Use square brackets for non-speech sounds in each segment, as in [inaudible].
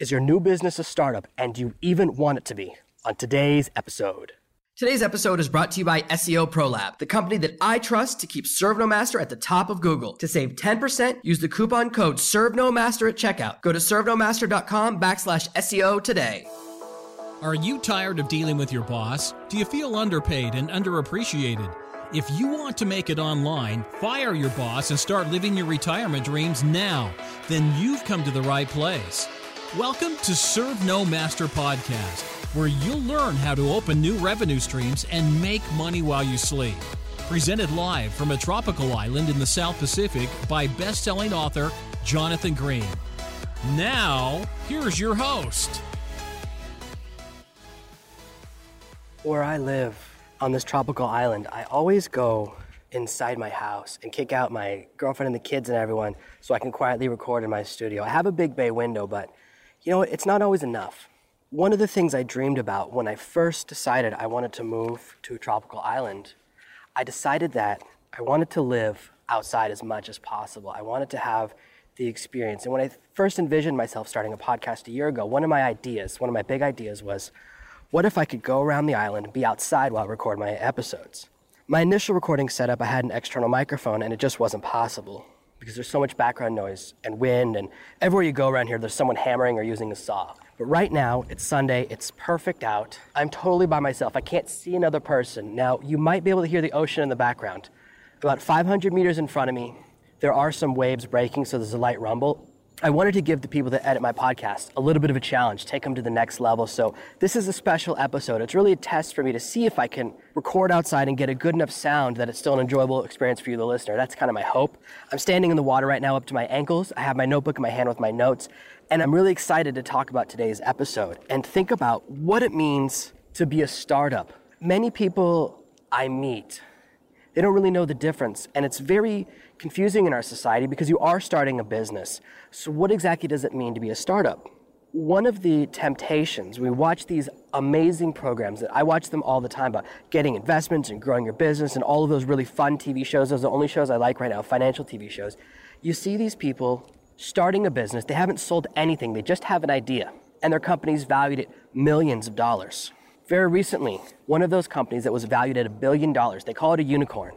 Is your new business a startup and do you even want it to be? On today's episode. Today's episode is brought to you by SEO ProLab, the company that I trust to keep ServeNoMaster at the top of Google. To save 10%, use the coupon code ServeNoMaster at checkout. Go to servenomaster.com backslash SEO today. Are you tired of dealing with your boss? Do you feel underpaid and underappreciated? If you want to make it online, fire your boss and start living your retirement dreams now, then you've come to the right place. Welcome to Serve No Master Podcast, where you'll learn how to open new revenue streams and make money while you sleep. Presented live from a tropical island in the South Pacific by best selling author Jonathan Green. Now, here's your host. Where I live on this tropical island, I always go inside my house and kick out my girlfriend and the kids and everyone so I can quietly record in my studio. I have a big bay window, but you know, it's not always enough. One of the things I dreamed about when I first decided I wanted to move to a tropical island, I decided that I wanted to live outside as much as possible. I wanted to have the experience. And when I first envisioned myself starting a podcast a year ago, one of my ideas, one of my big ideas was what if I could go around the island and be outside while I record my episodes? My initial recording setup, I had an external microphone and it just wasn't possible because there's so much background noise and wind, and everywhere you go around here, there's someone hammering or using a saw. But right now, it's Sunday, it's perfect out. I'm totally by myself. I can't see another person. Now, you might be able to hear the ocean in the background. About 500 meters in front of me, there are some waves breaking, so there's a light rumble. I wanted to give the people that edit my podcast a little bit of a challenge, take them to the next level. So, this is a special episode. It's really a test for me to see if I can record outside and get a good enough sound that it's still an enjoyable experience for you, the listener. That's kind of my hope. I'm standing in the water right now up to my ankles. I have my notebook in my hand with my notes, and I'm really excited to talk about today's episode and think about what it means to be a startup. Many people I meet, they don't really know the difference, and it's very confusing in our society because you are starting a business. So, what exactly does it mean to be a startup? One of the temptations, we watch these amazing programs that I watch them all the time about getting investments and growing your business and all of those really fun TV shows. Those are the only shows I like right now, financial TV shows. You see these people starting a business, they haven't sold anything, they just have an idea, and their company's valued at millions of dollars. Very recently, one of those companies that was valued at a billion dollars, they call it a unicorn.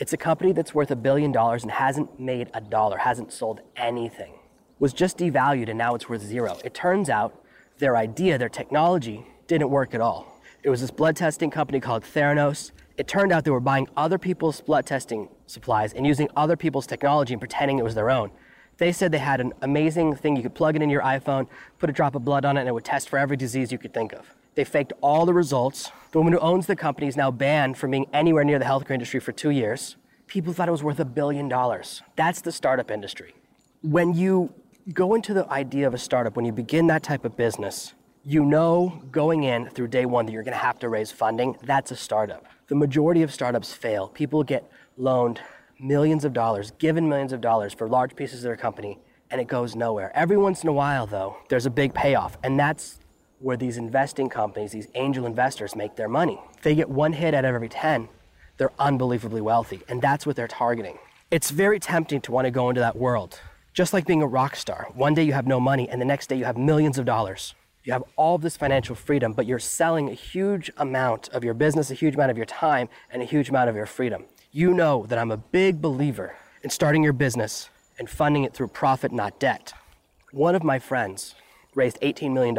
It's a company that's worth a billion dollars and hasn't made a dollar, hasn't sold anything, was just devalued and now it's worth zero. It turns out their idea, their technology, didn't work at all. It was this blood testing company called Theranos. It turned out they were buying other people's blood testing supplies and using other people's technology and pretending it was their own. They said they had an amazing thing you could plug it in your iPhone, put a drop of blood on it, and it would test for every disease you could think of. They faked all the results. The woman who owns the company is now banned from being anywhere near the healthcare industry for two years. People thought it was worth a billion dollars. That's the startup industry. When you go into the idea of a startup, when you begin that type of business, you know going in through day one that you're going to have to raise funding. That's a startup. The majority of startups fail. People get loaned millions of dollars, given millions of dollars for large pieces of their company, and it goes nowhere. Every once in a while, though, there's a big payoff, and that's where these investing companies, these angel investors, make their money. They get one hit out of every 10, they're unbelievably wealthy, and that's what they're targeting. It's very tempting to want to go into that world. Just like being a rock star. One day you have no money, and the next day you have millions of dollars. You have all this financial freedom, but you're selling a huge amount of your business, a huge amount of your time, and a huge amount of your freedom. You know that I'm a big believer in starting your business and funding it through profit, not debt. One of my friends raised $18 million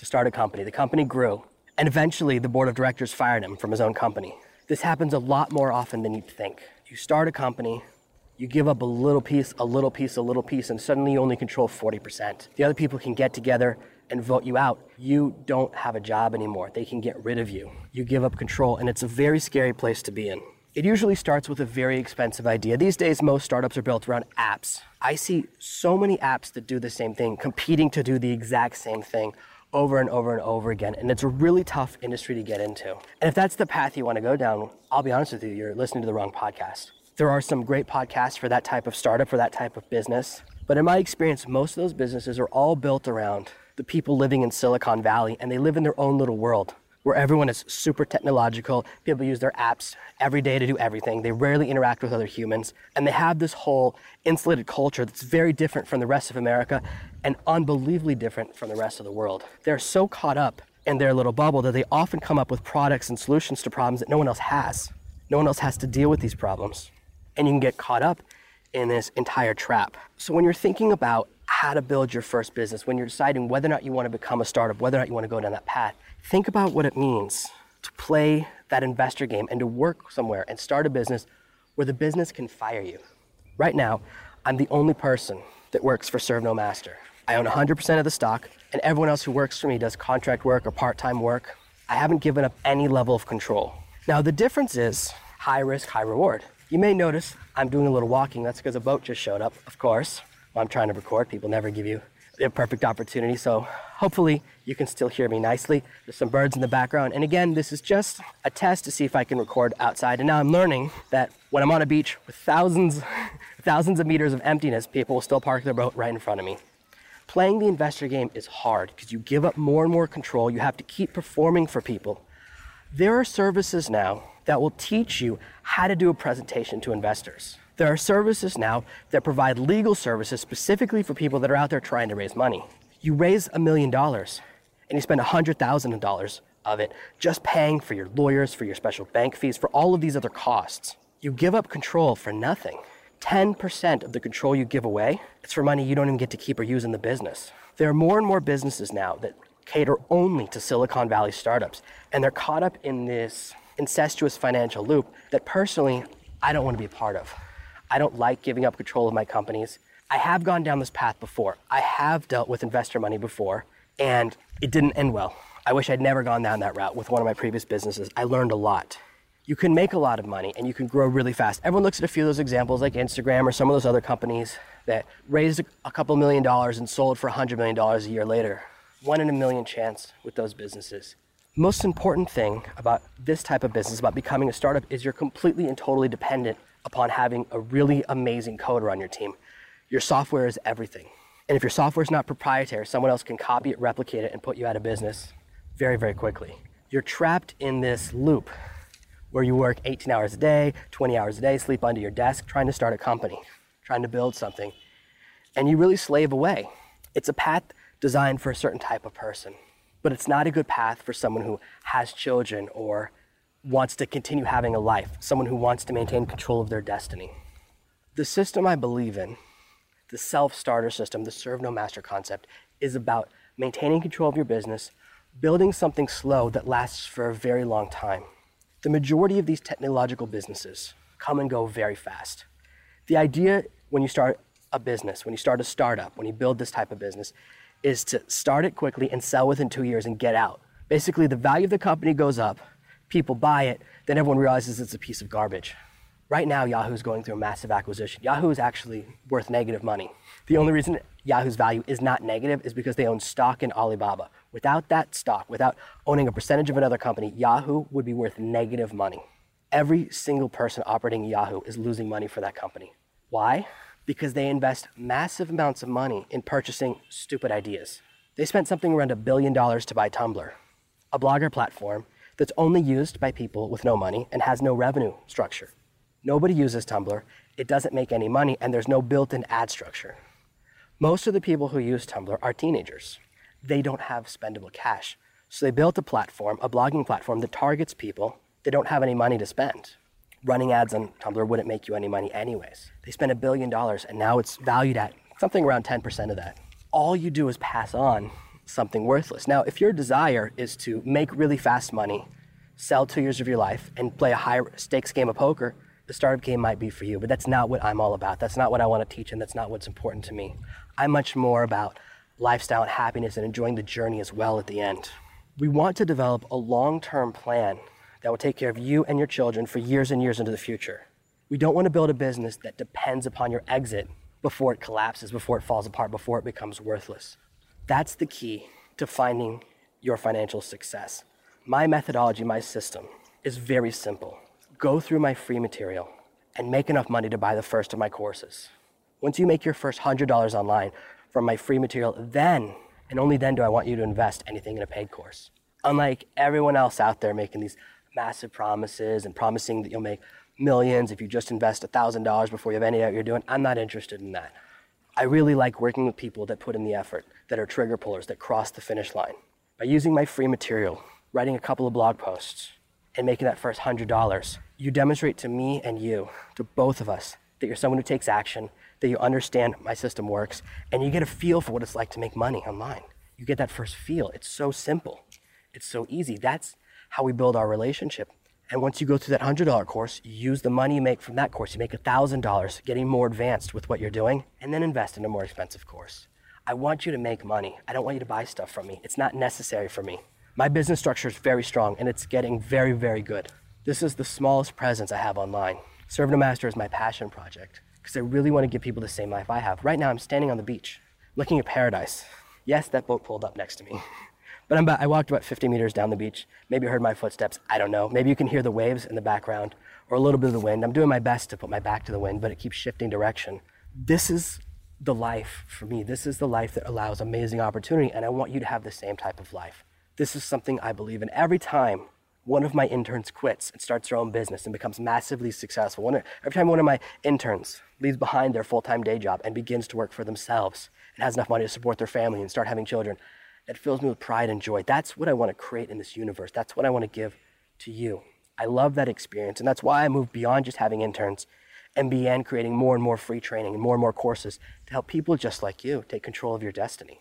to start a company. The company grew, and eventually the board of directors fired him from his own company. This happens a lot more often than you'd think. You start a company, you give up a little piece, a little piece, a little piece, and suddenly you only control 40%. The other people can get together and vote you out. You don't have a job anymore. They can get rid of you. You give up control, and it's a very scary place to be in. It usually starts with a very expensive idea. These days, most startups are built around apps. I see so many apps that do the same thing, competing to do the exact same thing over and over and over again. And it's a really tough industry to get into. And if that's the path you want to go down, I'll be honest with you, you're listening to the wrong podcast. There are some great podcasts for that type of startup, for that type of business. But in my experience, most of those businesses are all built around the people living in Silicon Valley and they live in their own little world. Where everyone is super technological. People use their apps every day to do everything. They rarely interact with other humans. And they have this whole insulated culture that's very different from the rest of America and unbelievably different from the rest of the world. They're so caught up in their little bubble that they often come up with products and solutions to problems that no one else has. No one else has to deal with these problems. And you can get caught up in this entire trap. So when you're thinking about how to build your first business, when you're deciding whether or not you want to become a startup, whether or not you want to go down that path, think about what it means to play that investor game and to work somewhere and start a business where the business can fire you. Right now, I'm the only person that works for Serve No Master. I own 100% of the stock, and everyone else who works for me does contract work or part time work. I haven't given up any level of control. Now, the difference is high risk, high reward. You may notice I'm doing a little walking. That's because a boat just showed up, of course. I'm trying to record, people never give you a perfect opportunity. So hopefully you can still hear me nicely. There's some birds in the background. And again, this is just a test to see if I can record outside. And now I'm learning that when I'm on a beach with thousands, [laughs] thousands of meters of emptiness, people will still park their boat right in front of me. Playing the investor game is hard because you give up more and more control. You have to keep performing for people. There are services now that will teach you how to do a presentation to investors. There are services now that provide legal services specifically for people that are out there trying to raise money. You raise a million dollars and you spend $100,000 of it just paying for your lawyers, for your special bank fees, for all of these other costs. You give up control for nothing. 10% of the control you give away, it's for money you don't even get to keep or use in the business. There are more and more businesses now that cater only to Silicon Valley startups, and they're caught up in this incestuous financial loop that personally I don't want to be a part of. I don't like giving up control of my companies. I have gone down this path before. I have dealt with investor money before, and it didn't end well. I wish I'd never gone down that route with one of my previous businesses. I learned a lot. You can make a lot of money and you can grow really fast. Everyone looks at a few of those examples, like Instagram or some of those other companies that raised a couple million dollars and sold for $100 million a year later. One in a million chance with those businesses most important thing about this type of business, about becoming a startup, is you're completely and totally dependent upon having a really amazing coder on your team. Your software is everything. And if your software is not proprietary, someone else can copy it, replicate it, and put you out of business very, very quickly. You're trapped in this loop where you work 18 hours a day, 20 hours a day, sleep under your desk, trying to start a company, trying to build something. And you really slave away. It's a path designed for a certain type of person but it's not a good path for someone who has children or wants to continue having a life, someone who wants to maintain control of their destiny. The system I believe in, the self starter system, the serve no master concept, is about maintaining control of your business, building something slow that lasts for a very long time. The majority of these technological businesses come and go very fast. The idea when you start a business, when you start a startup, when you build this type of business, is to start it quickly and sell within two years and get out. Basically, the value of the company goes up, people buy it, then everyone realizes it's a piece of garbage. Right now, Yahoo is going through a massive acquisition. Yahoo is actually worth negative money. The only reason Yahoo's value is not negative is because they own stock in Alibaba. Without that stock, without owning a percentage of another company, Yahoo would be worth negative money. Every single person operating Yahoo is losing money for that company. Why? because they invest massive amounts of money in purchasing stupid ideas. They spent something around a billion dollars to buy Tumblr, a blogger platform that's only used by people with no money and has no revenue structure. Nobody uses Tumblr, it doesn't make any money, and there's no built in ad structure. Most of the people who use Tumblr are teenagers. They don't have spendable cash. So they built a platform, a blogging platform that targets people that don't have any money to spend running ads on Tumblr wouldn't make you any money anyways. They spent a billion dollars and now it's valued at something around 10% of that. All you do is pass on something worthless. Now, if your desire is to make really fast money, sell two years of your life, and play a high stakes game of poker, the startup game might be for you, but that's not what I'm all about. That's not what I want to teach, and that's not what's important to me. I'm much more about lifestyle and happiness and enjoying the journey as well at the end. We want to develop a long term plan that will take care of you and your children for years and years into the future. We don't want to build a business that depends upon your exit before it collapses, before it falls apart, before it becomes worthless. That's the key to finding your financial success. My methodology, my system is very simple. Go through my free material and make enough money to buy the first of my courses. Once you make your first $100 online from my free material, then and only then do I want you to invest anything in a paid course. Unlike everyone else out there making these massive promises and promising that you'll make millions if you just invest $1,000 before you have any idea what you're doing, I'm not interested in that. I really like working with people that put in the effort, that are trigger pullers, that cross the finish line. By using my free material, writing a couple of blog posts, and making that first $100, you demonstrate to me and you, to both of us, that you're someone who takes action, that you understand my system works, and you get a feel for what it's like to make money online. You get that first feel. It's so simple. It's so easy. That's how we build our relationship. And once you go through that $100 course, you use the money you make from that course. You make $1,000 getting more advanced with what you're doing, and then invest in a more expensive course. I want you to make money. I don't want you to buy stuff from me. It's not necessary for me. My business structure is very strong and it's getting very, very good. This is the smallest presence I have online. Serve No Master is my passion project because I really want to give people the same life I have. Right now, I'm standing on the beach looking at paradise. Yes, that boat pulled up next to me. [laughs] But I'm about, I walked about 50 meters down the beach. Maybe you heard my footsteps. I don't know. Maybe you can hear the waves in the background or a little bit of the wind. I'm doing my best to put my back to the wind, but it keeps shifting direction. This is the life for me. This is the life that allows amazing opportunity, and I want you to have the same type of life. This is something I believe in. Every time one of my interns quits and starts their own business and becomes massively successful, one, every time one of my interns leaves behind their full time day job and begins to work for themselves and has enough money to support their family and start having children, that fills me with pride and joy. That's what I want to create in this universe. That's what I want to give to you. I love that experience. And that's why I moved beyond just having interns and began creating more and more free training and more and more courses to help people just like you take control of your destiny.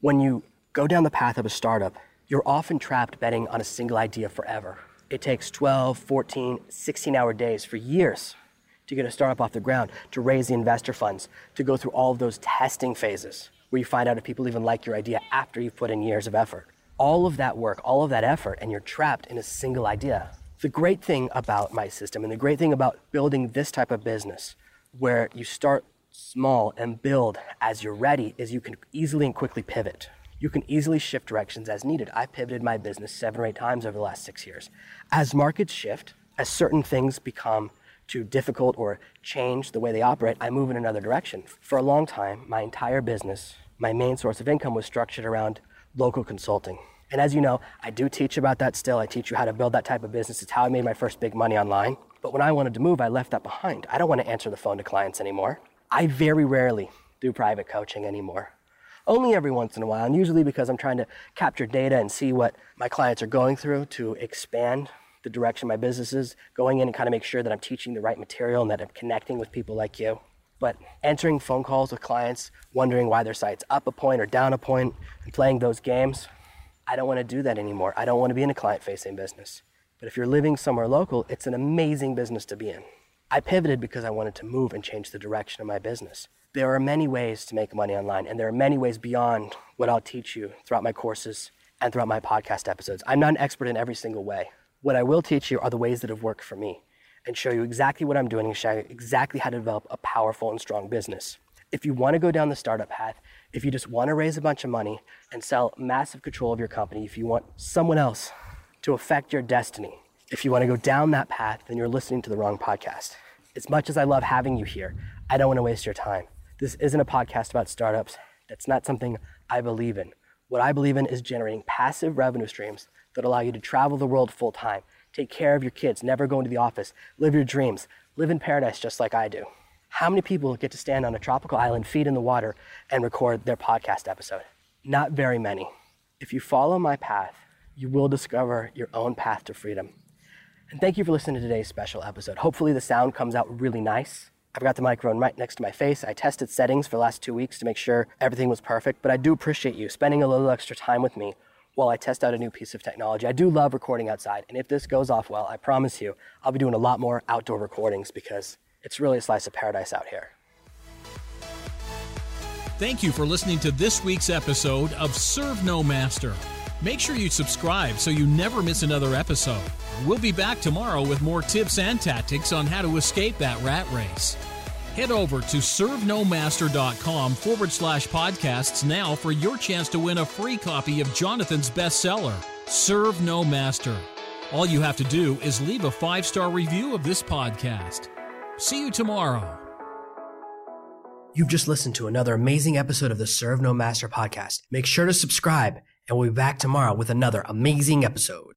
When you go down the path of a startup, you're often trapped betting on a single idea forever. It takes 12, 14, 16 hour days for years to get a startup off the ground, to raise the investor funds, to go through all of those testing phases where you find out if people even like your idea after you've put in years of effort. All of that work, all of that effort, and you're trapped in a single idea. The great thing about my system and the great thing about building this type of business where you start small and build as you're ready is you can easily and quickly pivot. You can easily shift directions as needed. I pivoted my business seven or eight times over the last six years. As markets shift, as certain things become too difficult or change the way they operate, I move in another direction. For a long time, my entire business my main source of income was structured around local consulting. And as you know, I do teach about that still. I teach you how to build that type of business. It's how I made my first big money online. But when I wanted to move, I left that behind. I don't want to answer the phone to clients anymore. I very rarely do private coaching anymore. Only every once in a while, and usually because I'm trying to capture data and see what my clients are going through to expand the direction my business is going in and kind of make sure that I'm teaching the right material and that I'm connecting with people like you. But answering phone calls with clients, wondering why their site's up a point or down a point, and playing those games, I don't want to do that anymore. I don't want to be in a client facing business. But if you're living somewhere local, it's an amazing business to be in. I pivoted because I wanted to move and change the direction of my business. There are many ways to make money online, and there are many ways beyond what I'll teach you throughout my courses and throughout my podcast episodes. I'm not an expert in every single way. What I will teach you are the ways that have worked for me and show you exactly what I'm doing and show you exactly how to develop a powerful and strong business. If you want to go down the startup path, if you just want to raise a bunch of money and sell massive control of your company, if you want someone else to affect your destiny, if you want to go down that path, then you're listening to the wrong podcast. As much as I love having you here, I don't want to waste your time. This isn't a podcast about startups. That's not something I believe in. What I believe in is generating passive revenue streams that allow you to travel the world full time take care of your kids, never go into the office, live your dreams, live in paradise just like I do. How many people get to stand on a tropical island, feet in the water, and record their podcast episode? Not very many. If you follow my path, you will discover your own path to freedom. And thank you for listening to today's special episode. Hopefully, the sound comes out really nice. I've got the microphone right next to my face. I tested settings for the last two weeks to make sure everything was perfect, but I do appreciate you spending a little extra time with me while I test out a new piece of technology. I do love recording outside, and if this goes off well, I promise you, I'll be doing a lot more outdoor recordings because it's really a slice of paradise out here. Thank you for listening to this week's episode of Serve No Master. Make sure you subscribe so you never miss another episode. We'll be back tomorrow with more tips and tactics on how to escape that rat race. Head over to servenomaster.com forward slash podcasts now for your chance to win a free copy of Jonathan's bestseller, Serve No Master. All you have to do is leave a five star review of this podcast. See you tomorrow. You've just listened to another amazing episode of the Serve No Master podcast. Make sure to subscribe and we'll be back tomorrow with another amazing episode.